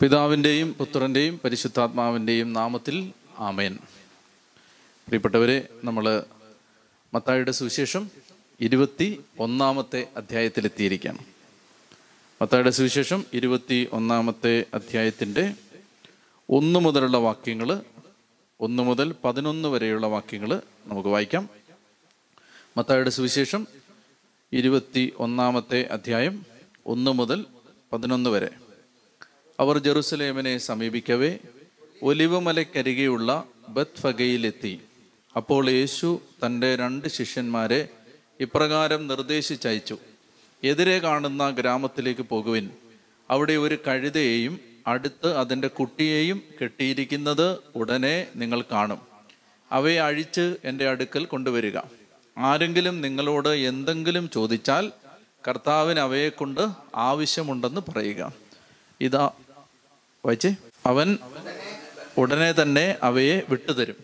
പിതാവിന്റെയും പുത്രന്റെയും പരിശുദ്ധാത്മാവിന്റെയും നാമത്തിൽ ആമേൻ. പ്രിയപ്പെട്ടവരെ നമ്മൾ മത്തായിയുടെ സുവിശേഷം ഇരുപത്തി ഒന്നാമത്തെ അധ്യായത്തിലെത്തിയിരിക്കുകയാണ്. മത്തായിയുടെ സുവിശേഷം ഇരുപത്തി ഒന്നാമത്തെ അധ്യായത്തിന്റെ ഒന്ന് മുതലുള്ള വാക്യങ്ങൾ ഒന്ന് മുതൽ പതിനൊന്ന് വരെയുള്ള വാക്യങ്ങൾ നമുക്ക് വായിക്കാം. മത്തായിയുടെ സുവിശേഷം ഇരുപത്തി ഒന്നാമത്തെ അധ്യായം ഒന്ന് മുതൽ പതിനൊന്ന് വരെ. അവർ ജെറുസലേമിനെ സമീപിക്കവേ ഒലിവുമലക്കരികെയുള്ള ബത്ത് ഫഗയിലെത്തി അപ്പോൾ യേശു തന്റെ രണ്ട് ശിഷ്യന്മാരെ ഇപ്രകാരം നിർദ്ദേശിച്ചയച്ചു. എതിരെ കാണുന്ന ഗ്രാമത്തിലേക്ക് പോകുവിൻ. അവിടെ ഒരു കഴുതയെയും അടുത്ത് അതിന്റെ കുട്ടിയെയും കെട്ടിയിരിക്കുന്നത് ഉടനെ നിങ്ങൾ കാണും. അവയെ അഴിച്ച് എന്റെ അടുക്കൽ കൊണ്ടുവരിക. ആരെങ്കിലും നിങ്ങളോട് എന്തെങ്കിലും ചോദിച്ചാൽ കർത്താവിന് അവയെക്കൊണ്ട് ആവശ്യമുണ്ടെന്ന് പറയുക. ഇതാ വായിച്ചേ. അവൻ ഉടനെ തന്നെ അവയെ വിട്ടുതരും.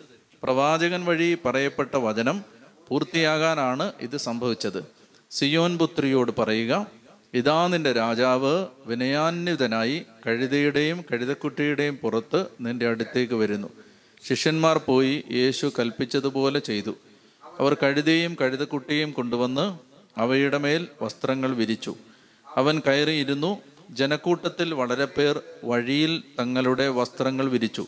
പ്രവാചകൻ വഴി പറയപ്പെട്ട വചനം പൂർത്തിയാകാനാണ് ഇത് സംഭവിച്ചത്. സിയോൻ പുത്രിയോട് പറയുക ഇതാ നിന്റെ രാജാവ് വിനയാന്വിതനായി കഴുതയുടെയും കഴുതക്കുട്ടിയുടെയും പുറത്ത് നിന്റെ അടുത്തേക്ക് വരുന്നു. ശിഷ്യന്മാർ പോയി യേശു കൽപ്പിച്ചതുപോലെ ചെയ്തു. അവർ കഴുതയും കഴുതക്കുട്ടിയും കൊണ്ടുവന്ന് അവയുടെ മേൽ വസ്ത്രങ്ങൾ വിരിച്ചു. അവൻ കയറിയിരുന്നു ജനക്കൂട്ടത്തിൽ വളരെ പേർ വഴിയിൽ തങ്ങളുടെ വസ്ത്രങ്ങൾ വിരിച്ചു.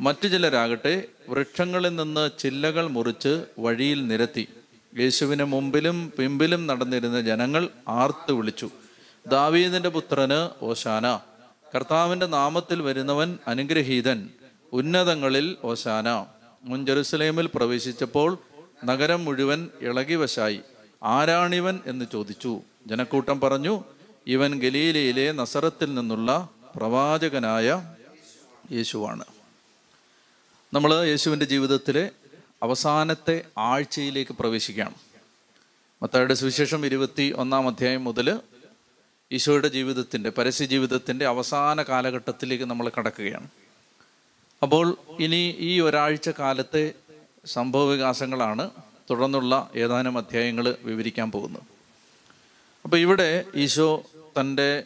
മറ്റു ചിലരാകട്ടെ വൃക്ഷങ്ങളിൽ നിന്ന് ചില്ലകൾ മുറിച്ച് വഴിയിൽ നിരത്തി. യേശുവിന് മുമ്പിലും പിമ്പിലും നടന്നിരുന്ന ജനങ്ങൾ ആർത്ത് വിളിച്ചു. ദാവീദിന്റെ പുത്രന് ഓശാന. കർത്താവിന്റെ നാമത്തിൽ വരുന്നവൻ അനുഗ്രഹീതൻ. ഉന്നതങ്ങളിൽ ഓശാന. മുൻ ജെറുസലേമിൽ പ്രവേശിച്ചപ്പോൾ നഗരം മുഴുവൻ ഇളകിവശായി. ആരാണിവൻ എന്ന് ചോദിച്ചു. ജനക്കൂട്ടം പറഞ്ഞു ഇവൻ ഗലീലയിലെ നസറത്തിൽ നിന്നുള്ള പ്രവാചകനായ യേശുവാണ്. നമ്മൾ യേശുവിന്റെ ജീവിതത്തിലെ അവസാനത്തെ ആഴ്ചയിലേക്ക് പ്രവേശിക്കുകയാണ് മത്തായുടെ സുവിശേഷം ഇരുപത്തി ഒന്നാം അധ്യായം മുതൽ ഈശോയുടെ ജീവിതത്തിന്റെ പരസ്യ ജീവിതത്തിന്റെ അവസാന കാലഘട്ടത്തിലേക്ക് നമ്മൾ കടക്കുകയാണ്. അപ്പോൾ ഇനി ഈ ഒരാഴ്ച കാലത്തെ സംഭവ വികാസങ്ങളാണ് തുടർന്നുള്ള ഏതാനും അധ്യായങ്ങൾ വിവരിക്കാൻ പോകുന്നത്. അപ്പോൾ ഇവിടെ ഈശോ തന്റെ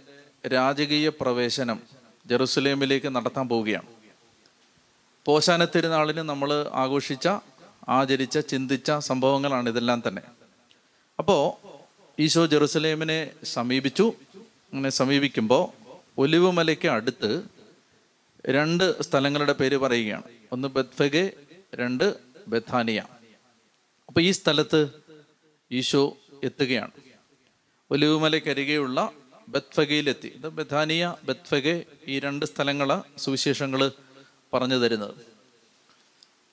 രാജകീയ പ്രവേശനം ജെറുസലേമിലേക്ക് നടത്താൻ പോവുകയാണ്. പോശാന തിരുനാളിന് നമ്മൾ ആഘോഷിച്ച ആചരിച്ച ചിന്തിച്ച സംഭവങ്ങളാണ് ഇതെല്ലാം തന്നെ. അപ്പോൾ ഈശോ ജെറുസലേമിനെ സമീപിച്ചു. അങ്ങനെ സമീപിക്കുമ്പോൾ ഒലിവുമലയ്ക്ക് അടുത്ത് രണ്ട് സ്ഥലങ്ങളുടെ പേര് പറയുകയാണ്. ഒന്ന് ബത്ഫഗെ രണ്ട് ബഥാനിയ അപ്പോൾ ഈ സ്ഥലത്ത് ഈശോ എത്തുകയാണ്. ഒലിവുമലയ്ക്കരികെയുള്ള ബത്ഫഗയിലെത്തി. ഇത് ബഥാനിയ ബത്ഫഗെ ഈ രണ്ട് സ്ഥലങ്ങളെ സുവിശേഷങ്ങൾ പറഞ്ഞു തരുന്നത്.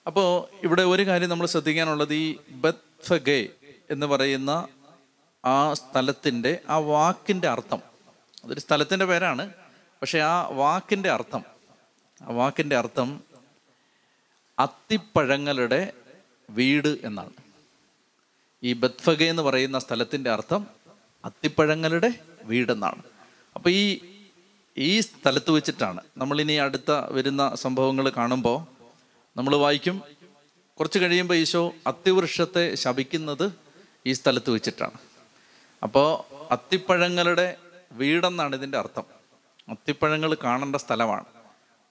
അപ്പോൾ ഇവിടെ ഒരു കാര്യം നമ്മൾ ശ്രദ്ധിക്കാനുള്ളത് ഈ ബത്ഫഗെ എന്ന് പറയുന്ന ആ സ്ഥലത്തിന്റെ ആ വാക്കിന്റെ അർത്ഥം. അതൊരു സ്ഥലത്തിന്റെ പേരാണ് പക്ഷെ ആ വാക്കിന്റെ അർത്ഥം ആ വാക്കിന്റെ അർത്ഥം അത്തിപ്പഴങ്ങളുടെ വീട് എന്നാണ്. ഈ ബത്ഫഗ എന്ന് പറയുന്ന സ്ഥലത്തിന്റെ അർത്ഥം അത്തിപ്പഴങ്ങളുടെ വീടെന്നാണ്. അപ്പോൾ ഈ ഈ സ്ഥലത്ത് വെച്ചിട്ടാണ് നമ്മളിനി അടുത്ത വരുന്ന സംഭവങ്ങൾ കാണുമ്പോൾ നമ്മൾ വായിക്കും. കുറച്ച് കഴിയുമ്പോൾ ഈശോ അത്തിവൃക്ഷത്തെ ശപിക്കുന്നത് ഈ സ്ഥലത്ത് വെച്ചിട്ടാണ്. അപ്പോൾ അത്തിപ്പഴങ്ങളുടെ വീടെന്നാണ് ഇതിന്റെ അർത്ഥം. അത്തിപ്പഴങ്ങൾ കാണേണ്ട സ്ഥലമാണ്.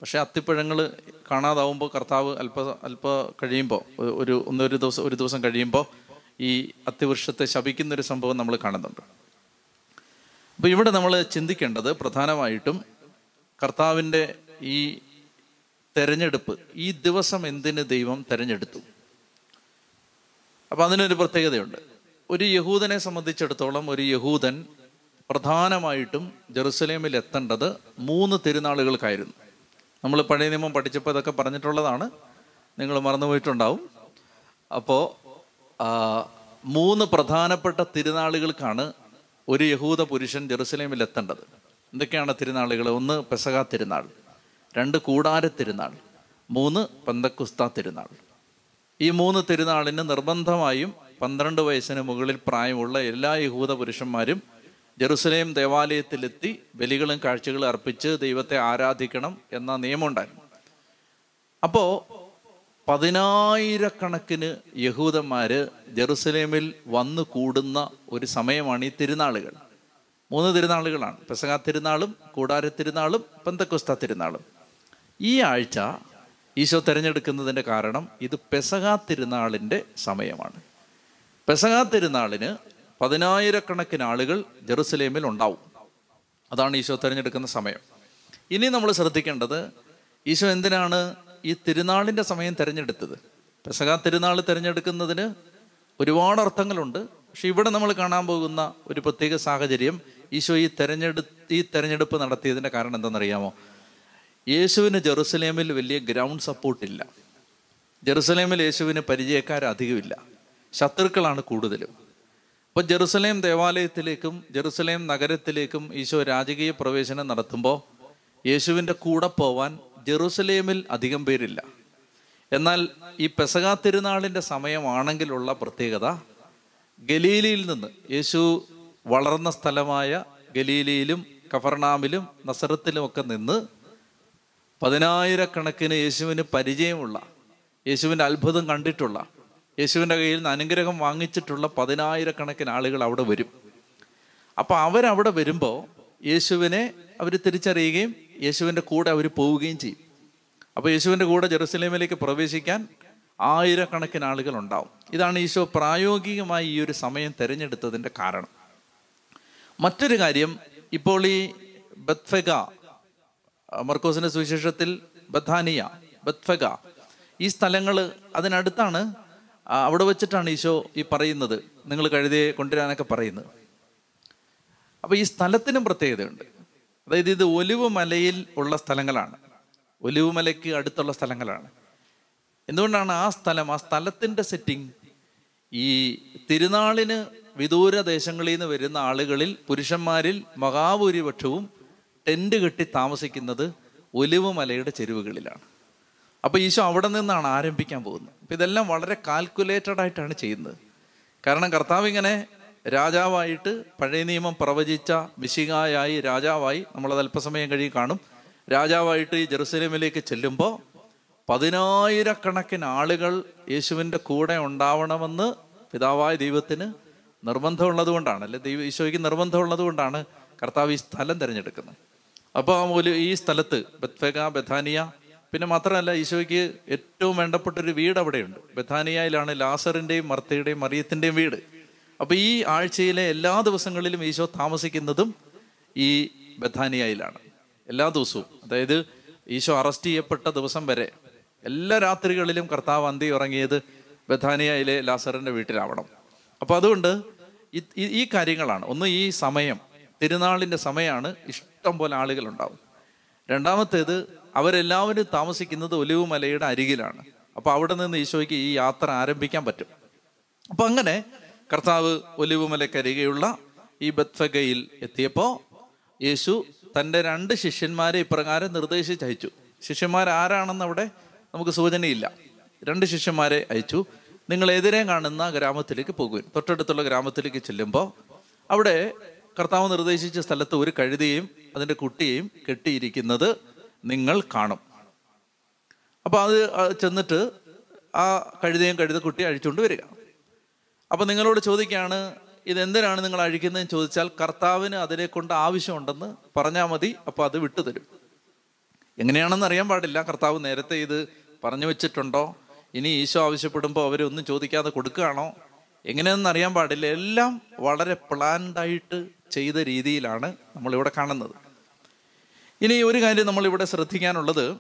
പക്ഷേ അത്തിപ്പഴങ്ങൾ കാണാതാവുമ്പോൾ കർത്താവ് അല്പ അല്പ കഴിയുമ്പോൾ ഒരു ഒന്നൊരു ദിവസം ഒരു ദിവസം കഴിയുമ്പോൾ ഈ അത്തിവൃക്ഷത്തെ ശപിക്കുന്നൊരു സംഭവം നമ്മൾ കാണുന്നുണ്ട്. അപ്പോൾ ഇവിടെ നമ്മൾ ചിന്തിക്കേണ്ടത് പ്രധാനമായിട്ടും കർത്താവിന്റെ ഈ തെരഞ്ഞെടുപ്പ് ഈ ദിവസം എന്തിന് ദൈവം തെരഞ്ഞെടുത്തു? അപ്പം അതിനൊരു പ്രത്യേകതയുണ്ട്. ഒരു യഹൂദനെ സംബന്ധിച്ചിടത്തോളം ഒരു യഹൂദൻ പ്രധാനമായിട്ടും ജെറുസലേമിൽ എത്തേണ്ടത് മൂന്ന് തിരുനാളുകൾക്കായിരുന്നു. നമ്മൾ പഴയ നിയമം പഠിച്ചപ്പോൾ ഇതൊക്കെ പറഞ്ഞിട്ടുള്ളതാണ്. നിങ്ങൾ മറന്നുപോയിട്ടുണ്ടാവും. അപ്പോൾ മൂന്ന് പ്രധാനപ്പെട്ട തിരുനാളുകൾക്കാണ് ഒരു യഹൂദ പുരുഷൻ ജെറുസലേമിൽ എത്തേണ്ടത് എന്തൊക്കെയാണ് തിരുനാളുകൾ? ഒന്ന് പെസക തിരുനാൾ. രണ്ട് കൂടാര തിരുനാൾ. മൂന്ന് പന്തക്കുസ്ത തിരുനാൾ. ഈ മൂന്ന് തിരുനാളിന് നിർബന്ധമായും പന്ത്രണ്ട് വയസ്സിന് മുകളിൽ പ്രായമുള്ള എല്ലാ യഹൂദ പുരുഷന്മാരും ജെറുസലേം ദേവാലയത്തിലെത്തി ബലികളും കാഴ്ചകളും അർപ്പിച്ച് ദൈവത്തെ ആരാധിക്കണം എന്ന നിയമമുണ്ടായിരുന്നു. അപ്പോൾ പതിനായിരക്കണക്കിന് യഹൂദന്മാർ ജെറുസലേമിൽ വന്നു കൂടുന്ന ഒരു സമയമാണ് ഈ തിരുനാളുകൾ. മൂന്ന് തിരുനാളുകളാണ്. പെസക തിരുനാളും കൂടാര തിരുനാളും പന്തക്കുസ്ത തിരുനാളും. ഈ ആഴ്ച ഈശോ തിരഞ്ഞെടുക്കുന്നതിന്റെ കാരണം ഇത് പെസക തിരുനാളിന്റെ സമയമാണ്. പെസക തിരുനാളിന് പതിനായിരക്കണക്കിന് ആളുകൾ ജെറുസലേമിൽ ഉണ്ടാവും. അതാണ് ഈശോ തിരഞ്ഞെടുക്കുന്ന സമയം. ഇനി നമ്മൾ ശ്രദ്ധിക്കേണ്ടത് ഈശോ എന്തിനാണ് ഈ തിരുനാളിന്റെ സമയം തിരഞ്ഞെടുത്തത്. പെസക തിരുനാൾ തിരഞ്ഞെടുക്കുന്നതിന് ഒരുപാട് അർത്ഥങ്ങളുണ്ട്. പക്ഷെ ഇവിടെ നമ്മൾ കാണാൻ പോകുന്ന ഒരു പ്രത്യേക സാഹചര്യം ഈശോ ഈ തെരഞ്ഞെടു ഈ തെരഞ്ഞെടുപ്പ് നടത്തിയതിന്റെ കാരണം എന്താണെന്നറിയാമോ? യേശുവിന് ജെറുസലേമിൽ വലിയ ഗ്രൗണ്ട് സപ്പോർട്ടില്ല ജെറുസലേമിൽ യേശുവിന് പരിചയക്കാരധികമില്ല ശത്രുക്കളാണ് കൂടുതലും. അപ്പോൾ ജെറുസലേം ദേവാലയത്തിലേക്കും ജെറുസലേം നഗരത്തിലേക്കും ഈശോ രാജകീയ പ്രവേശനം നടത്തുമ്പോൾ യേശുവിന്റെ കൂടെ പോവാൻ ജെറുസലേമിൽ അധികം പേരില്ല. എന്നാൽ ഈ പെസകാ തിരുനാളിന്റെ സമയമാണെങ്കിലുള്ള പ്രത്യേകത ഗലീലിയിൽ നിന്ന് യേശു വളർന്ന സ്ഥലമായ ഗലീലിയിലും കഫർണാമിലും നസറത്തിലും ഒക്കെ നിന്ന് പതിനായിരക്കണക്കിന് യേശുവിന് പരിചയമുള്ള യേശുവിന്റെ അത്ഭുതം കണ്ടിട്ടുള്ള യേശുവിന്റെ കയ്യിൽ നിന്ന് അനുഗ്രഹം വാങ്ങിച്ചിട്ടുള്ള പതിനായിരക്കണക്കിന് ആളുകൾ അവിടെ വരും. അപ്പോൾ അവരവിടെ വരുമ്പോൾ യേശുവിനെ അവർ തിരിച്ചറിയുകയും യേശുവിന്റെ കൂടെ അവർ പോവുകയും ചെയ്യും. അപ്പോൾ യേശുവിന്റെ കൂടെ ജെറുസലേമിലേക്ക് പ്രവേശിക്കാൻ ആയിരക്കണക്കിന് ആളുകൾ ഉണ്ടാവും. ഇതാണ് ഈശോ പ്രായോഗികമായി ഈ ഒരു സമയം തിരഞ്ഞെടുത്തതിന്റെ കാരണം. മറ്റൊരു കാര്യം ഇപ്പോൾ ഈ ബത്ഫഗ മർക്കോസിന്റെ സുവിശേഷത്തിൽ ബഥാനിയ ബത്ഫഗ ഈ സ്ഥലങ്ങൾ അതിനടുത്താണ് അവിടെ വെച്ചിട്ടാണ് ഈശോ ഈ പറയുന്നത്. നിങ്ങൾ കഴുതിയെ കൊണ്ടുവരാനൊക്കെ പറയുന്നത്. അപ്പൊ ഈ സ്ഥലത്തിനും പ്രത്യേകതയുണ്ട്. അതായത് ഇത് ഒലിവ് മലയിൽ ഉള്ള സ്ഥലങ്ങളാണ്. ഒലിവ് മലയ്ക്ക് അടുത്തുള്ള സ്ഥലങ്ങളാണ്. എന്തുകൊണ്ടാണ് ആ സ്ഥലം ആ സ്ഥലത്തിന്റെ സെറ്റിംഗ് ഈ തിരുനാളിന് വിദൂര ദേശങ്ങളിൽ നിന്ന് വരുന്ന ആളുകളിൽ പുരുഷന്മാരിൽ മഹാഭൂരിപക്ഷവും ടെന്റ് കെട്ടി താമസിക്കുന്നത് ഒലിവ് മലയുടെ ചെരുവുകളിലാണ്. അപ്പോൾ ഈശോ അവിടെ നിന്നാണ് ആരംഭിക്കാൻ പോകുന്നത്. ഇതെല്ലാം വളരെ കാൽക്കുലേറ്റഡ് ആയിട്ടാണ് ചെയ്യുന്നത്. കാരണം കർത്താവ് ഇങ്ങനെ രാജാവായിട്ട് പഴയ നിയമം പ്രവചിച്ച മിശികായായി രാജാവായി നമ്മളത് അല്പസമയം കഴിയും കാണും. രാജാവായിട്ട് ഈ ജെറുസലേമിലേക്ക് ചെല്ലുമ്പോൾ പതിനായിരക്കണക്കിന് ആളുകൾ യേശുവിന്റെ കൂടെ ഉണ്ടാവണമെന്ന് പിതാവായ ദൈവത്തിന് നിർബന്ധമുള്ളത് കൊണ്ടാണ്. അല്ലെ ദൈവ ഈശോയ്ക്ക് നിർബന്ധമുള്ളത് കൊണ്ടാണ് കർത്താവ് ഈ സ്ഥലം തിരഞ്ഞെടുക്കുന്നത്. അപ്പോൾ ആ ഒരു ഈ സ്ഥലത്ത് ബത്ഫേഗ ബഥാനിയ പിന്നെ മാത്രമല്ല ഈശോയ്ക്ക് ഏറ്റവും വേണ്ടപ്പെട്ട ഒരു വീട് അവിടെയുണ്ട് ബഥാനിയയിലാണ് ലാസറിന്റെയും മർത്തയുടെയും മറിയത്തിന്റെയും വീട്. അപ്പോൾ ഈ ആഴ്ചയിലെ എല്ലാ ദിവസങ്ങളിലും ഈശോ താമസിക്കുന്നതും ഈ ബഥാനിയയിലാണ്. എല്ലാ ദിവസവും. അതായത് ഈശോ അറസ്റ്റ് ചെയ്യപ്പെട്ട ദിവസം വരെ എല്ലാ രാത്രികളിലും കർത്താവ് അന്തി ഉറങ്ങിയത് ബഥാനിയയിലെ ലാസറിന്റെ വീട്ടിലാവണം. അപ്പോൾ അതുകൊണ്ട് ഈ- കാര്യങ്ങളാണ്. ഒന്ന് ഈ സമയം തിരുനാളിന്റെ സമയമാണ് ഇഷ്ടം പോലെ ആളുകൾ ഉണ്ടാവും രണ്ടാമത്തേത് അവരെല്ലാവരും താമസിക്കുന്നത് ഒലിവുമലയുടെ അരികിലാണ്. അപ്പോൾ അവിടെ നിന്ന് ഈശോയ്ക്ക് ഈ യാത്ര ആരംഭിക്കാൻ പറ്റും. അപ്പൊ അങ്ങനെ കർത്താവ് ഒലിവുമലക്കരികെയുള്ള ഈ ബത്ഫഗയിൽ എത്തിയപ്പോൾ യേശു തന്റെ രണ്ട് ശിഷ്യന്മാരെ ഇപ്രകാരം നിർദ്ദേശിച്ച് അയച്ചു. ശിഷ്യന്മാർ ആരാണെന്ന് അവിടെ നമുക്ക് സൂചനയില്ല. രണ്ട് ശിഷ്യന്മാരെ അയച്ചു. നിങ്ങൾ എതിരെ കാണുന്ന ഗ്രാമത്തിലേക്ക് പോകുവിൻ. തൊട്ടടുത്തുള്ള ഗ്രാമത്തിലേക്ക് ചെല്ലുമ്പോൾ അവിടെ കർത്താവ് നിർദ്ദേശിച്ച സ്ഥലത്ത് ഒരു കഴുതയും അതിന്റെ കുട്ടിയെയും കെട്ടിയിരിക്കുന്നത് നിങ്ങൾ കാണും. അപ്പോൾ അത് ചെന്നിട്ട് ആ കഴുതയും കഴുത കഴുതക്കുട്ടി അഴിച്ചുകൊണ്ട് വരിക. അപ്പോൾ നിങ്ങളോട് ചോദിക്കുകയാണ് ഇതെന്തിനാണ് നിങ്ങൾ അഴിക്കുന്നതെന്ന് ചോദിച്ചാൽ കർത്താവിന് അതിനെ കൊണ്ട് ആവശ്യമുണ്ടെന്ന് പറഞ്ഞാൽ മതി അപ്പോൾ അത് വിട്ടുതരും. എങ്ങനെയാണെന്ന് അറിയാൻ പാടില്ല. കർത്താവ് നേരത്തെ ഇത് പറഞ്ഞു വെച്ചിട്ടുണ്ടോ? ഇനി ഈശോ ആവശ്യപ്പെടുമ്പോൾ അവരൊന്നും ചോദിക്കാതെ കൊടുക്കുകയാണോ? എങ്ങനെയാണെന്ന് അറിയാൻ പാടില്ല. എല്ലാം വളരെ പ്ലാൻഡായിട്ട് ചെയ്ത രീതിയിലാണ് നമ്മളിവിടെ കാണുന്നത്. ഇനി ഒരു കാര്യം നമ്മളിവിടെ ശ്രദ്ധിക്കാനുള്ളത്.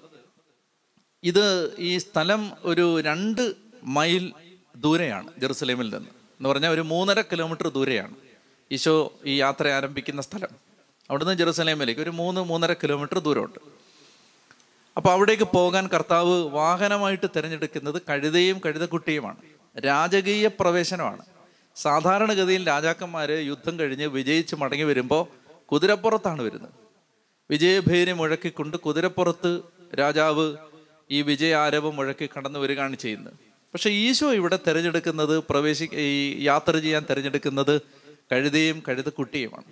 ഇത് ഈ സ്ഥലം ഒരു രണ്ട് മൈൽ ദൂരെയാണ് ജെറുസലേമിൽ നിന്ന്. എന്ന് പറഞ്ഞാൽ ഒരു മൂന്നര കിലോമീറ്റർ ദൂരെയാണ്. ഈശോ ഈ യാത്ര ആരംഭിക്കുന്ന സ്ഥലം. അവിടുന്ന് ജെറുസലേമിലേക്ക് ഒരു മൂന്ന് മൂന്നര കിലോമീറ്റർ ദൂരമുണ്ട്. അപ്പോൾ അവിടേക്ക് പോകാൻ കർത്താവ് വാഹനമായിട്ട് തിരഞ്ഞെടുക്കുന്നത് കഴുതയും കഴുതക്കുട്ടിയുമാണ്. രാജകീയ പ്രവേശനമാണ്. സാധാരണഗതിയിൽ രാജാക്കന്മാർ യുദ്ധം കഴിഞ്ഞ് വിജയിച്ച് മടങ്ങി വരുമ്പോൾ കുതിരപ്പുറത്താണ് വരുന്നത്. വിജയഭേരി മുഴക്കിക്കൊണ്ട് കുതിരപ്പുറത്ത് രാജാവ് ഈ വിജയാരവം മുഴക്കി കടന്നു വരികയാണ് ചെയ്യുന്നത്. പക്ഷെ ഈശോ ഇവിടെ തിരഞ്ഞെടുക്കുന്നത് പ്രവേശി ഈ യാത്ര ചെയ്യാൻ തിരഞ്ഞെടുക്കുന്നത് കഴുതയും കഴുതക്കുട്ടിയുമാണ്.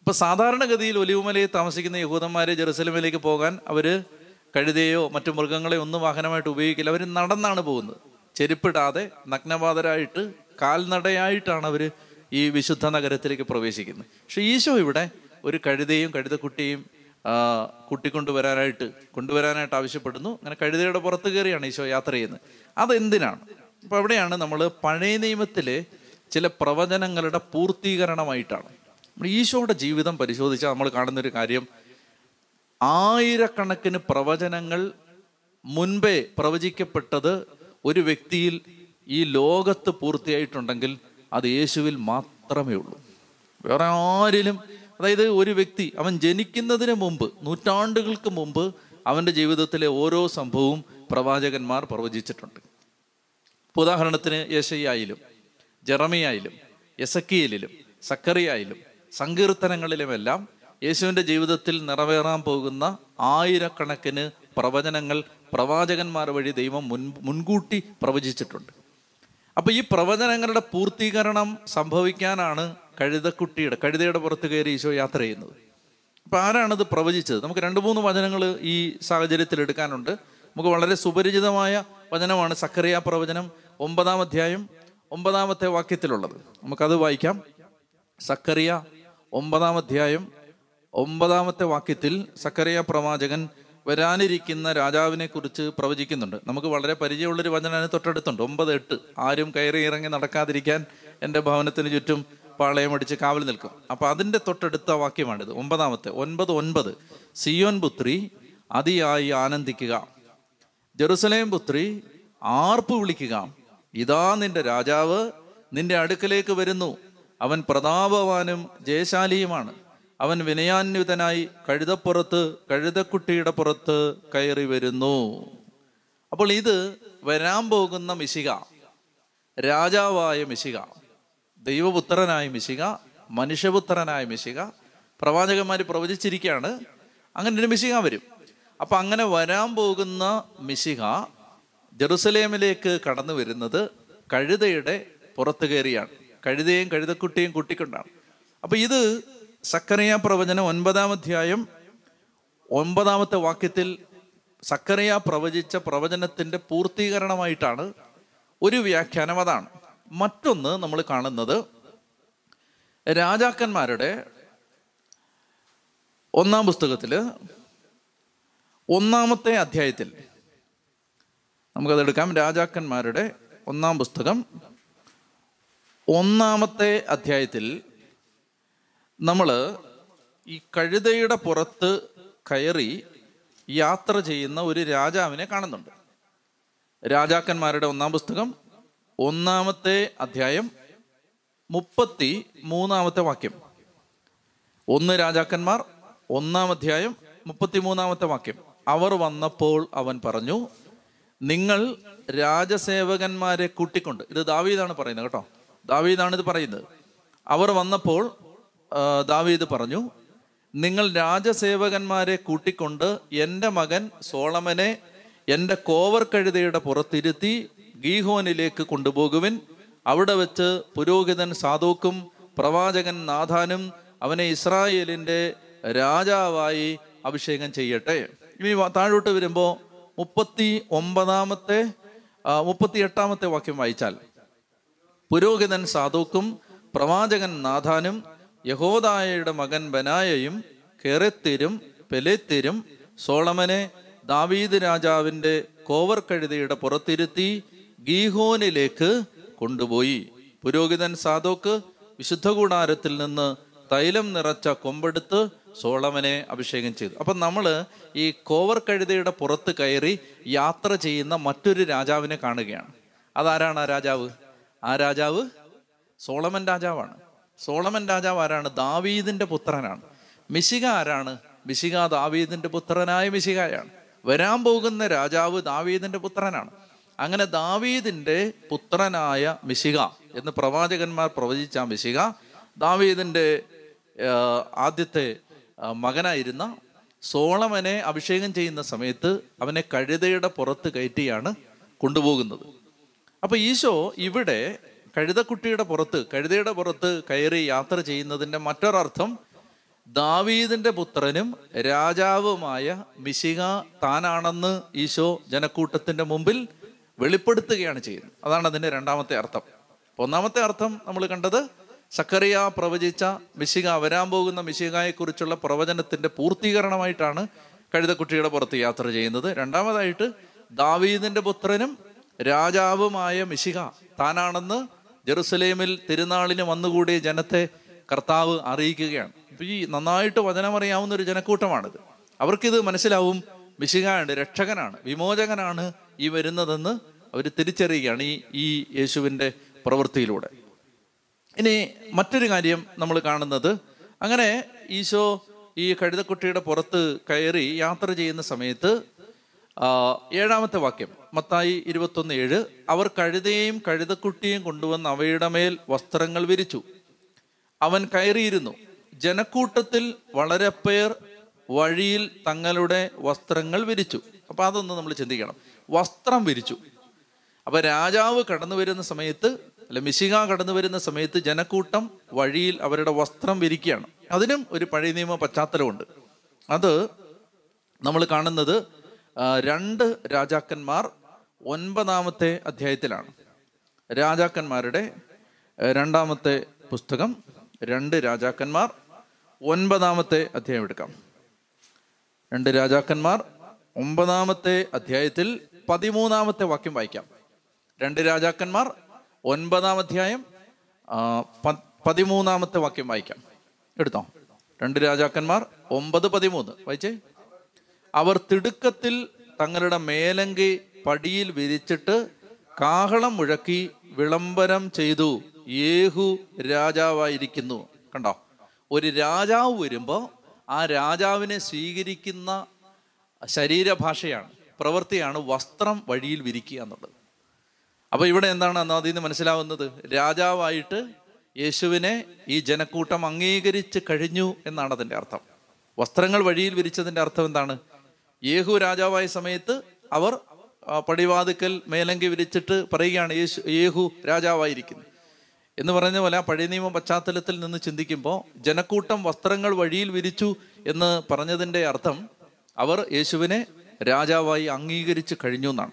ഇപ്പൊ സാധാരണഗതിയിൽ ഒലിവുമലയിൽ താമസിക്കുന്ന യഹൂദന്മാരെ ജെറുസലമിലേക്ക് പോകാൻ അവർ കഴുതയോ മറ്റു മൃഗങ്ങളെയോ ഒന്നും വാഹനമായിട്ട് ഉപയോഗിക്കില്ല. അവർ നടന്നാണ് പോകുന്നത്. ചെരുപ്പിടാതെ നഗ്നപാതരായിട്ട് കാൽനടയായിട്ടാണ് അവർ ഈ വിശുദ്ധ നഗരത്തിലേക്ക് പ്രവേശിക്കുന്നത്. പക്ഷേ ഈശോ ഇവിടെ ഒരു കഴുതയും കഴുതക്കുട്ടിയും കൂട്ടിക്കൊണ്ടുവരാനായിട്ട് കൊണ്ടുവരാനായിട്ട് ആവശ്യപ്പെടുന്നു. അങ്ങനെ കഴുതയുടെ പുറത്ത് കയറിയാണ് ഈശോ യാത്ര ചെയ്യുന്നത്. അതെന്തിനാണ്? അപ്പൊ അവിടെയാണ് നമ്മൾ പഴയ നിയമത്തിലെ ചില പ്രവചനങ്ങളുടെ പൂർത്തീകരണമായിട്ടാണ്. നമ്മൾ ഈശോയുടെ ജീവിതം പരിശോധിച്ചാൽ നമ്മൾ കാണുന്നൊരു കാര്യം ആയിരക്കണക്കിന് പ്രവചനങ്ങൾ മുൻപേ പ്രവചിക്കപ്പെട്ടത് ഒരു വ്യക്തിയിൽ ഈ ലോകത്ത് പൂർത്തിയായിട്ടുണ്ടെങ്കിൽ അത് യേശുവിൽ മാത്രമേ ഉള്ളൂ. വേറെ ആരിലും അതായത് ഒരു വ്യക്തി അവൻ ജനിക്കുന്നതിന് മുമ്പ് നൂറ്റാണ്ടുകൾക്ക് മുമ്പ് അവന്റെ ജീവിതത്തിലെ ഓരോ സംഭവവും പ്രവാചകന്മാർ പ്രവചിച്ചിട്ടുണ്ട്. ഉദാഹരണത്തിന് യശയായാലും ജെറമിയായാലും യസക്കിയലിലും സക്കറിയായാലും സങ്കീർത്തനങ്ങളിലുമെല്ലാം യേശുവിന്റെ ജീവിതത്തിൽ നിറവേറാൻ പോകുന്ന ആയിരക്കണക്കിന് പ്രവചനങ്ങൾ പ്രവാചകന്മാർ വഴി ദൈവം മുൻ മുൻകൂട്ടി പ്രവചിച്ചിട്ടുണ്ട്. അപ്പോൾ ഈ പ്രവചനങ്ങളുടെ പൂർത്തീകരണം സംഭവിക്കാനാണ് കഴുതക്കുട്ടിയുടെ കഴുതയുടെ പുറത്ത് കയറി ഈശോ യാത്ര ചെയ്യുന്നത്. അപ്പോൾ ആരാണത് പ്രവചിച്ചത്? നമുക്ക് രണ്ട് മൂന്ന് വചനങ്ങൾ ഈ സാഹചര്യത്തിൽ എടുക്കാനുണ്ട്. നമുക്ക് വളരെ സുപരിചിതമായ വചനമാണ് സക്കറിയ പ്രവചനം ഒമ്പതാം അധ്യായം ഒമ്പതാമത്തെ വാക്യത്തിലുള്ളത്. നമുക്കത് വായിക്കാം. സക്കറിയ ഒമ്പതാം അധ്യായം ഒമ്പതാമത്തെ വാക്യത്തിൽ സക്കറിയ പ്രവാചകൻ വരാനിരിക്കുന്ന രാജാവിനെ കുറിച്ച് പ്രവചിക്കുന്നുണ്ട്. നമുക്ക് വളരെ പരിചയമുള്ളൊരു വചനം അതിന് തൊട്ടടുത്തുണ്ട്. ഒമ്പത് എട്ട്. ആരും കയറി ഇറങ്ങി നടക്കാതിരിക്കാൻ എന്റെ ഭവനത്തിന് ചുറ്റും പാളയം അടിച്ച് കാവൽ നിൽക്കും. അപ്പൊ അതിന്റെ തൊട്ടടുത്ത വാക്യമാണിത്. ഒമ്പതാമത്തെ ഒൻപത് ഒൻപത്. സിയോൻ പുത്രി അതിയായി ആനന്ദിക്കുക. ജെറുസലേം പുത്രി ആർപ്പ് വിളിക്കുക. ഇതാ നിന്റെ രാജാവ് നിന്റെ അടുക്കലേക്ക് വരുന്നു. അവൻ പ്രതാപവാനും ജയശാലിയുമാണ്. അവൻ വിനയാന്വിതനായി കഴുതപ്പുറത്ത് കഴുതക്കുട്ടിയുടെ പുറത്ത് കയറി വരുന്നു. അപ്പോൾ ഇത് വരാൻ പോകുന്ന മിശിക രാജാവായ മിശിക. ദൈവപുത്രനായ മിശിക മനുഷ്യപുത്രനായ മിശിക പ്രവാചകന്മാർ പ്രവചിച്ചിരിക്കുകയാണ് അങ്ങനെ ഒരു മിശിക വരും. അപ്പൊ അങ്ങനെ വരാൻ പോകുന്ന മിശിക ജെറുസലേമിലേക്ക് കടന്നു വരുന്നത് കഴുതയുടെ പുറത്തു കയറിയാണ്. കഴുതയും കഴുതക്കുട്ടിയും കുട്ടിക്കൊണ്ടാണ്. അപ്പൊ ഇത് സക്കറിയ പ്രവചനം ഒൻപതാം അധ്യായം ഒൻപതാമത്തെ വാക്യത്തിൽ സക്കറിയ പ്രവചിച്ച പ്രവചനത്തിന്റെ പൂർത്തീകരണമായിട്ടാണ് ഒരു വ്യാഖ്യാനം അതാണ്. മറ്റൊന്ന് നമ്മൾ കാണുന്നത് രാജാക്കന്മാരുടെ ഒന്നാം പുസ്തകത്തിൽ ഒന്നാമത്തെ അധ്യായത്തിൽ നമുക്കതെടുക്കാം രാജാക്കന്മാരുടെ ഒന്നാം പുസ്തകം ഒന്നാമത്തെ അധ്യായത്തിൽ നമ്മൾ ഈ കഴുതയുടെ പുറത്ത് കയറി യാത്ര ചെയ്യുന്ന ഒരു രാജാവിനെ കാണുന്നുണ്ട്. രാജാക്കന്മാരുടെ ഒന്നാം പുസ്തകം ഒന്നാമത്തെ അധ്യായം മുപ്പത്തി മൂന്നാമത്തെ വാക്യം. ഒന്ന് രാജാക്കന്മാർ ഒന്നാം അധ്യായം മുപ്പത്തി മൂന്നാമത്തെ വാക്യം. അവർ വന്നപ്പോൾ അവൻ പറഞ്ഞു നിങ്ങൾ രാജസേവകന്മാരെ കൂട്ടിക്കൊണ്ട് ഇത് ദാവീദാണ് പറയുന്നത് കേട്ടോ. ദാവീദാണ് ഇത് പറയുന്നത്. അവർ വന്നപ്പോൾ ദാവീദ് പറഞ്ഞു നിങ്ങൾ രാജസേവകന്മാരെ കൂട്ടിക്കൊണ്ട് എന്റെ മകൻ സോളമനെ എന്റെ കോവർ കഴുതയുടെ പുറത്തിരുത്തി ഗീഹോനിലേക്ക് കൊണ്ടുപോകുവിൻ. അവിടെ വെച്ച് പുരോഹിതൻ സാധോക്കും പ്രവാചകൻ നാഥാനും അവനെ ഇസ്രായേലിന്റെ രാജാവായി അഭിഷേകം ചെയ്യട്ടെ. ഇനി താഴോട്ട് വരുമ്പോൾ മുപ്പത്തി ഒമ്പതാമത്തെ മുപ്പത്തി എട്ടാമത്തെ വാക്യം വായിച്ചാൽ പുരോഹിതൻ സാധോക്കും പ്രവാചകൻ നാഥാനും യഹോദായയുടെ മകൻ ബനായയും കെറത്തിരും പെലെത്തിരും സോളമനെ ദാവീദ് രാജാവിന്റെ കോവർ കഴുതയുടെ പുറത്തിരുത്തി ഗീഹോനിലേക്ക് കൊണ്ടുപോയി. പുരോഹിതൻ സാധോക്ക് വിശുദ്ധ കൂടാരത്തിൽ നിന്ന് തൈലം നിറച്ച കൊമ്പെടുത്ത് സോളമനെ അഭിഷേകം ചെയ്തു. അപ്പം നമ്മൾ ഈ കോവർ കഴുതയുടെ പുറത്ത് കയറി യാത്ര ചെയ്യുന്ന മറ്റൊരു രാജാവിനെ കാണുകയാണ്. അതാരാണ് ആ രാജാവ്? ആ രാജാവ് സോളമൻ രാജാവാണ്. സോളമൻ രാജാവ് ആരാണ്? ദാവീദിന്റെ പുത്രനാണ്. മിശിക ആരാണ്? മിശിക ദാവീദിന്റെ പുത്രനായ മിശികായാണ്. വരാൻ പോകുന്ന രാജാവ് ദാവീദിന്റെ പുത്രനാണ്. അങ്ങനെ ദാവീദിന്റെ പുത്രനായ മിശിക എന്ന് പ്രവാചകന്മാർ പ്രവചിച്ച മിശിക ദാവീദിന്റെ ആദ്യത്തെ മകനായിരുന്ന സോളമനെ അഭിഷേകം ചെയ്യുന്ന സമയത്ത് അവനെ കഴുതയുടെ പുറത്ത് കയറ്റിയാണ് കൊണ്ടുപോകുന്നത്. അപ്പൊ ഈശോ ഇവിടെ കഴുതക്കുട്ടിയുടെ പുറത്ത് കഴുതയുടെ പുറത്ത് കയറി യാത്ര ചെയ്യുന്നതിന്റെ മറ്റൊരർത്ഥം ദാവീദിന്റെ പുത്രനും രാജാവുമായ മിശിക താനാണെന്ന് ഈശോ ജനക്കൂട്ടത്തിന്റെ മുമ്പിൽ വെളിപ്പെടുത്തുകയാണ് ചെയ്യുന്നത്. അതാണ് അതിന്റെ രണ്ടാമത്തെ അർത്ഥം. ഒന്നാമത്തെ അർത്ഥം നമ്മൾ കണ്ടത് സക്കറിയ പ്രവചിച്ച മിശിക വരാൻ പോകുന്ന മിശികായെക്കുറിച്ചുള്ള പ്രവചനത്തിന്റെ പൂർത്തീകരണമായിട്ടാണ് കഴുതക്കുട്ടിയുടെ പുറത്ത് യാത്ര ചെയ്യുന്നത്. രണ്ടാമതായിട്ട് ദാവീദിന്റെ പുത്രനും രാജാവുമായ മിശിക താനാണെന്ന് ജെറുസലേമിൽ തിരുനാളിന് വന്നുകൂടിയ ജനത്തെ കർത്താവ് അറിയിക്കുകയാണ്. ഈ നന്നായിട്ട് വചനമറിയാവുന്ന ഒരു ജനക്കൂട്ടമാണിത്. അവർക്കിത് മനസ്സിലാവും. മിശികാണ് രക്ഷകനാണ് വിമോചകനാണ് ഈ വരുന്നതെന്ന് അവർ തിരിച്ചറിയുകയാണ് ഈ ഈ യേശുവിന്റെ പ്രവൃത്തിയിലൂടെ. ഇനി മറ്റൊരു കാര്യം നമ്മൾ കാണുന്നത് അങ്ങനെ ഈശോ ഈ കഴുതക്കുട്ടിയുടെ പുറത്ത് കയറി യാത്ര ചെയ്യുന്ന സമയത്ത് ഏഴാമത്തെ വാക്യം മത്തായി ഇരുപത്തൊന്ന് ഏഴ് അവർ കഴുതയും കഴുതക്കുട്ടിയും കൊണ്ടുവന്ന് അവയുടെ മേൽ വസ്ത്രങ്ങൾ വിരിച്ചു. അവൻ കയറിയിരുന്നു. ജനക്കൂട്ടത്തിൽ വളരെ പേർ വഴിയിൽ തങ്ങളുടെ വസ്ത്രങ്ങൾ വിരിച്ചു. അപ്പൊ അതൊന്ന് നമ്മൾ ചിന്തിക്കണം. വസ്ത്രം വിരിച്ചു. അപ്പൊ രാജാവ് കടന്നു വരുന്ന സമയത്ത് അല്ല മിശിക കടന്നു വരുന്ന സമയത്ത് ജനക്കൂട്ടം വഴിയിൽ അവരുടെ വസ്ത്രം വിരിക്കുകയാണ്. അതിനും ഒരു പഴയ നിയമ പശ്ചാത്തലമുണ്ട്. അത് നമ്മൾ കാണുന്നത് രണ്ട് രാജാക്കന്മാർ ഒൻപതാമത്തെ അധ്യായത്തിലാണ്. രാജാക്കന്മാരുടെ രണ്ടാമത്തെ പുസ്തകം രണ്ട് രാജാക്കന്മാർ ഒൻപതാമത്തെ അധ്യായം എടുക്കാം. രണ്ട് രാജാക്കന്മാർ ഒമ്പതാമത്തെ അധ്യായത്തിൽ പതിമൂന്നാമത്തെ വാക്യം വായിക്കാം. രണ്ട് രാജാക്കന്മാർ ഒൻപതാം അധ്യായം പതിമൂന്നാമത്തെ വാക്യം വായിക്കാം. എടുത്തോ? രണ്ട് രാജാക്കന്മാർ ഒമ്പത് പതിമൂന്ന്. വായിച്ചേ? അവർ തിടുക്കത്തിൽ തങ്ങളുടെ മേലങ്കി പടിയിൽ വിരിച്ചിട്ട് കാഹളം മുഴക്കി വിളംബരം ചെയ്തു. യേഹു രാജാവായിരിക്കുന്നു. കണ്ടോ? ഒരു രാജാവ് വരുമ്പോൾ ആ രാജാവിനെ സ്വീകരിക്കുന്ന ശരീരഭാഷയാണ്. പ്രവൃത്തിയാണ് വസ്ത്രം വഴിയിൽ വിരിക്കുക എന്നുള്ളത്. അപ്പൊ ഇവിടെ എന്താണ് അതിൽ നിന്ന് മനസ്സിലാവുന്നത്? രാജാവായിട്ട് യേശുവിനെ ഈ ജനക്കൂട്ടം അംഗീകരിച്ച് കഴിഞ്ഞു എന്നാണ് അതിന്റെ അർത്ഥം. വസ്ത്രങ്ങൾ വഴിയിൽ വിരിച്ചതിന്റെ അർത്ഥം എന്താണ്? യേഹു രാജാവായ സമയത്ത് അവർ പടിവാതുക്കൽ മേലങ്കി വിരിച്ചിട്ട് പറയുകയാണ് യേശു യേഹു രാജാവായിരിക്കുന്നു. എന്ന് പറഞ്ഞ പോലെ ആ പഴയ നിയമ പശ്ചാത്തലത്തിൽ നിന്ന് ചിന്തിക്കുമ്പോൾ ജനക്കൂട്ടം വസ്ത്രങ്ങൾ വഴിയിൽ വിരിച്ചു എന്ന് പറഞ്ഞതിന്റെ അർത്ഥം അവർ യേശുവിനെ രാജാവായി അംഗീകരിച്ച് കഴിഞ്ഞു എന്നാണ്.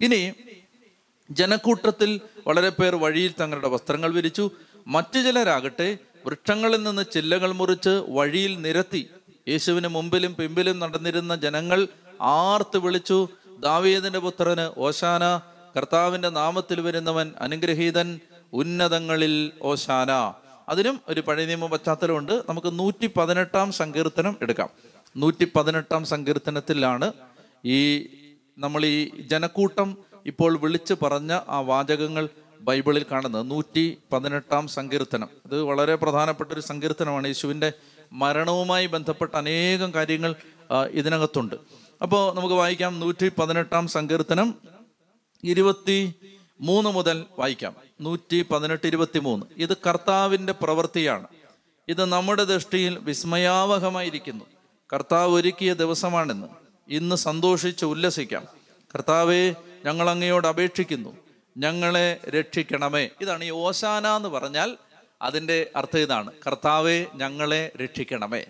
ഇനി ജനക്കൂട്ടത്തിൽ വളരെ പേർ വഴിയിൽ തങ്ങളുടെ വസ്ത്രങ്ങൾ വിരിച്ചു മറ്റു ചിലരാകട്ടെ വൃക്ഷങ്ങളിൽ നിന്ന് ചില്ലകൾ മുറിച്ച് വഴിയിൽ നിരത്തി യേശുവിന് മുമ്പിലും പിമ്പിലും നടന്നിരുന്ന ജനങ്ങൾ ആർത്ത് വിളിച്ചു ദാവീദിന്റെ പുത്രന് ഓശാന കർത്താവിന്റെ നാമത്തിൽ വരുന്നവൻ അനുഗ്രഹീതൻ ഉന്നതങ്ങളിൽ ഓശാന. അതിനും ഒരു പഴയ നിയമ പശ്ചാത്തലമുണ്ട്. നമുക്ക് നൂറ്റി പതിനെട്ടാം സങ്കീർത്തനം എടുക്കാം. നൂറ്റി പതിനെട്ടാം സങ്കീർത്തനത്തിലാണ് ഈ നമ്മൾ ഈ ജനക്കൂട്ടം ഇപ്പോൾ വിളിച്ചു പറഞ്ഞ ആ വാചകങ്ങൾ ബൈബിളിൽ കാണുന്നത്. നൂറ്റി പതിനെട്ടാം സങ്കീർത്തനം. അത് വളരെ പ്രധാനപ്പെട്ട ഒരു സങ്കീർത്തനമാണ്. യേശുവിന്റെ മരണവുമായി ബന്ധപ്പെട്ട അനേകം കാര്യങ്ങൾ ഇതിനകത്തുണ്ട്. അപ്പോൾ നമുക്ക് വായിക്കാം. നൂറ്റി പതിനെട്ടാം സങ്കീർത്തനം. ഇരുപത്തി മൂന്ന് മുതൽ വായിക്കാം. നൂറ്റി പതിനെട്ട് ഇരുപത്തി മൂന്ന് ഇത് കർത്താവിന്റെ പ്രവൃത്തിയാണ്. ഇത് നമ്മുടെ ദൃഷ്ടിയിൽ വിസ്മയാവഹമായിരിക്കുന്നു. കർത്താവ് ഒരുക്കിയ ദിവസമാണെന്ന്. ഇന്ന് സന്തോഷിച്ച് ഉല്ലസിക്കാം. കർത്താവെ ഞങ്ങൾ അങ്ങയോട് അപേക്ഷിക്കുന്നു. ഞങ്ങളെ രക്ഷിക്കണമേ. ഇതാണ് ഈ ഓശാന എന്ന് പറഞ്ഞാൽ അതിന്റെ അർത്ഥം ഇതാണ്. കർത്താവെ ഞങ്ങളെ രക്ഷിക്കണമേ.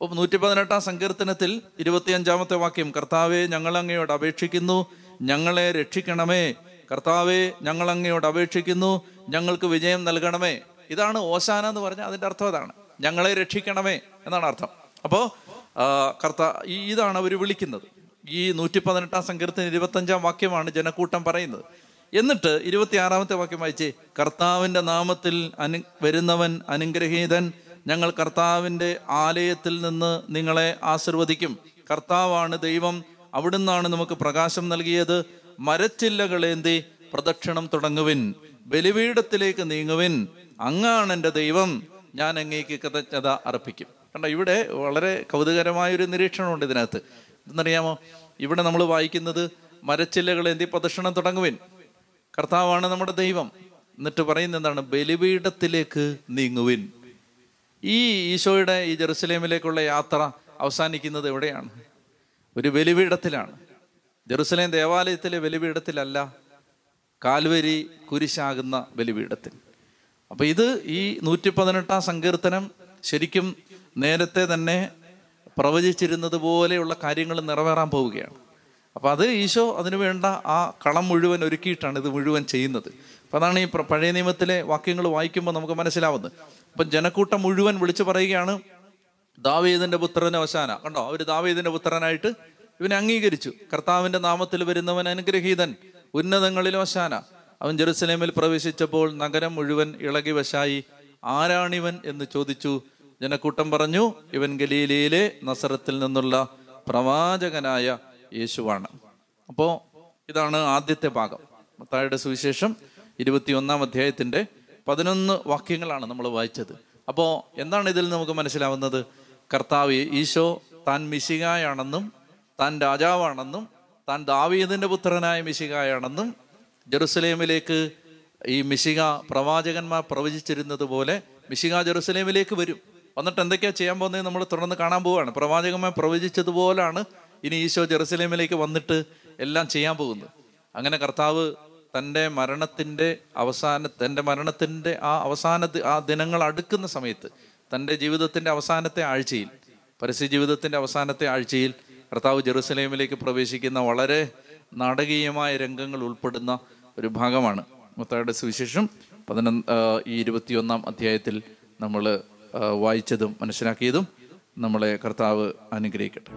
അപ്പോൾ നൂറ്റി പതിനെട്ടാം സങ്കീർത്തനത്തിൽ ഇരുപത്തിയഞ്ചാമത്തെ വാക്യം കർത്താവെ ഞങ്ങൾ അങ്ങയോട് അപേക്ഷിക്കുന്നു. ഞങ്ങളെ രക്ഷിക്കണമേ. കർത്താവെ ഞങ്ങൾ അങ്ങയോട് അപേക്ഷിക്കുന്നു. ഞങ്ങൾക്ക് വിജയം നൽകണമേ. ഇതാണ് ഓശാന എന്ന് പറഞ്ഞാൽ അതിന്റെ അർത്ഥം അതാണ്. ഞങ്ങളെ രക്ഷിക്കണമേ എന്നാണ് അർത്ഥം. അപ്പോൾ കർത്താ ഇതാണ് അവർ വിളിക്കുന്നത്. ഈ നൂറ്റി പതിനെട്ടാം സങ്കീർത്തനം ഇരുപത്തഞ്ചാം വാക്യമാണ് ജനക്കൂട്ടം പറയുന്നത്. എന്നിട്ട് ഇരുപത്തിയാറാമത്തെ വാക്യം വായിച്ചേ കർത്താവിന്റെ നാമത്തിൽ അനു വരുന്നവൻ അനുഗ്രഹീതൻ ഞങ്ങൾ കർത്താവിന്റെ ആലയത്തിൽ നിന്ന് നിങ്ങളെ ആശീർവദിക്കും. കർത്താവാണ് ദൈവം അവിടുന്നാണ് നമുക്ക് പ്രകാശം നൽകിയത്. മരച്ചില്ലകളേന്തി പ്രദക്ഷിണം തുടങ്ങുവിൻ. ബലിപീഠത്തിലേക്ക് നീങ്ങുവിൻ. അങ്ങാണ് എന്റെ ദൈവം. ഞാൻ അങ്ങേക്ക് കൃതജ്ഞത അർപ്പിക്കും. കണ്ടോ ഇവിടെ വളരെ കൗതുകരമായ ഒരു നിരീക്ഷണമുണ്ട് ഇതിനകത്ത്. എന്തെന്നറിയാമോ ഇവിടെ നമ്മൾ വായിക്കുന്നത് മരച്ചില്ലകൾ എന്തി പ്രദക്ഷിണം തുടങ്ങുവിൻ. കർത്താവാണ് നമ്മുടെ ദൈവം. എന്നിട്ട് പറയുന്ന എന്താണ്? ബലിപീഠത്തിലേക്ക് നീങ്ങുവിൻ. ഈ ഈശോയുടെ ഈ ജെറുസലേമിലേക്കുള്ള യാത്ര അവസാനിക്കുന്നത് എവിടെയാണ്? ഒരു ബലിപീഠത്തിലാണ്. ജെറുസലേം ദേവാലയത്തിലെ ബലിപീഠത്തിലല്ല കാൽവരി കുരിശാകുന്ന ബലിപീഠത്തിൽ. അപ്പൊ ഇത് ഈ നൂറ്റി പതിനെട്ടാം സങ്കീർത്തനം ശരിക്കും നേരത്തെ തന്നെ പ്രവചിച്ചിരുന്നത് പോലെയുള്ള കാര്യങ്ങൾ നിറവേറാൻ പോവുകയാണ്. അപ്പോൾ അത് ഈശോ അതിനു വേണ്ട ആ കളം മുഴുവൻ ഒരുക്കിയിട്ടാണ് ഇത് മുഴുവൻ ചെയ്യുന്നത്. അപ്പോൾ അതാണ് ഈ പഴയ നിയമത്തിലെ വാക്യങ്ങൾ വായിക്കുമ്പോൾ നമുക്ക് മനസ്സിലാവുന്നത്. അപ്പം ജനക്കൂട്ടം മുഴുവൻ വിളിച്ചു പറയുകയാണ് ദാവേദിന്റെ പുത്രന് അവസാന. കണ്ടോ? അവർ ദാവേദിന്റെ പുത്രനായിട്ട് ഇവനെ അംഗീകരിച്ചു. കർത്താവിന്റെ നാമത്തിൽ വരുന്നവൻ അനുഗ്രഹീതൻ ഉന്നതങ്ങളിൽ വശാന അവൻ ജെറുസലേമിൽ പ്രവേശിച്ചപ്പോൾ നഗരം മുഴുവൻ ഇളകി വശായി. ആരാണിവൻ എന്ന് ചോദിച്ചു. ജനക്കൂട്ടം പറഞ്ഞു ഇവൻ ഗലീലയിലെ നസറത്തിൽ നിന്നുള്ള പ്രവാചകനായ യേശുവാണ്. അപ്പോൾ ഇതാണ് ആദ്യത്തെ ഭാഗം. മത്തായുടെ സുവിശേഷം ഇരുപത്തിയൊന്നാം അധ്യായത്തിന്റെ പതിനൊന്ന് വാക്യങ്ങളാണ് നമ്മൾ വായിച്ചത്. അപ്പോൾ എന്താണ് ഇതിൽ നമുക്ക് മനസ്സിലാവുന്നത്? കർത്താവ് ഈശോ താൻ മിശികായാണെന്നും താൻ രാജാവാണെന്നും താൻ ദാവീദിന്റെ പുത്രനായ മിശികായാണെന്നും ജെറുസലേമിലേക്ക് ഈ മിശിക പ്രവാചകന്മാർ പ്രവചിച്ചിരുന്നത് പോലെ മിശിക ജെറുസലേമിലേക്ക് വരും. വന്നിട്ട് എന്തൊക്കെയാ ചെയ്യാൻ പോകുന്നത് നമ്മൾ തുടർന്ന് കാണാൻ പോവുകയാണ്. പ്രവാചകമായി പ്രവചിച്ചതുപോലാണ് ഇനി ഈശോ ജെറുസലേമിലേക്ക് വന്നിട്ട് എല്ലാം ചെയ്യാൻ പോകുന്നത്. അങ്ങനെ കർത്താവ് തന്റെ മരണത്തിന്റെ അവസാന തന്റെ മരണത്തിന്റെ ആ അവസാന ആ ദിനങ്ങൾ അടുക്കുന്ന സമയത്ത് തന്റെ ജീവിതത്തിന്റെ അവസാനത്തെ ആഴ്ചയിൽ പരസ്യ ജീവിതത്തിന്റെ അവസാനത്തെ ആഴ്ചയിൽ കർത്താവ് ജെറുസലേമിലേക്ക് പ്രവേശിക്കുന്ന വളരെ നാടകീയമായ രംഗങ്ങൾ ഉൾപ്പെടുന്ന ഒരു ഭാഗമാണ്. മുത്തയുടെ സുവിശേഷം പതിനൊന്ന് ഈ ഇരുപത്തിയൊന്നാം അധ്യായത്തിൽ നമ്മൾ വായിച്ചതും മനസ്സിലാക്കിയതും നമ്മളെ കർത്താവ് അനുഗ്രഹിക്കട്ടെ.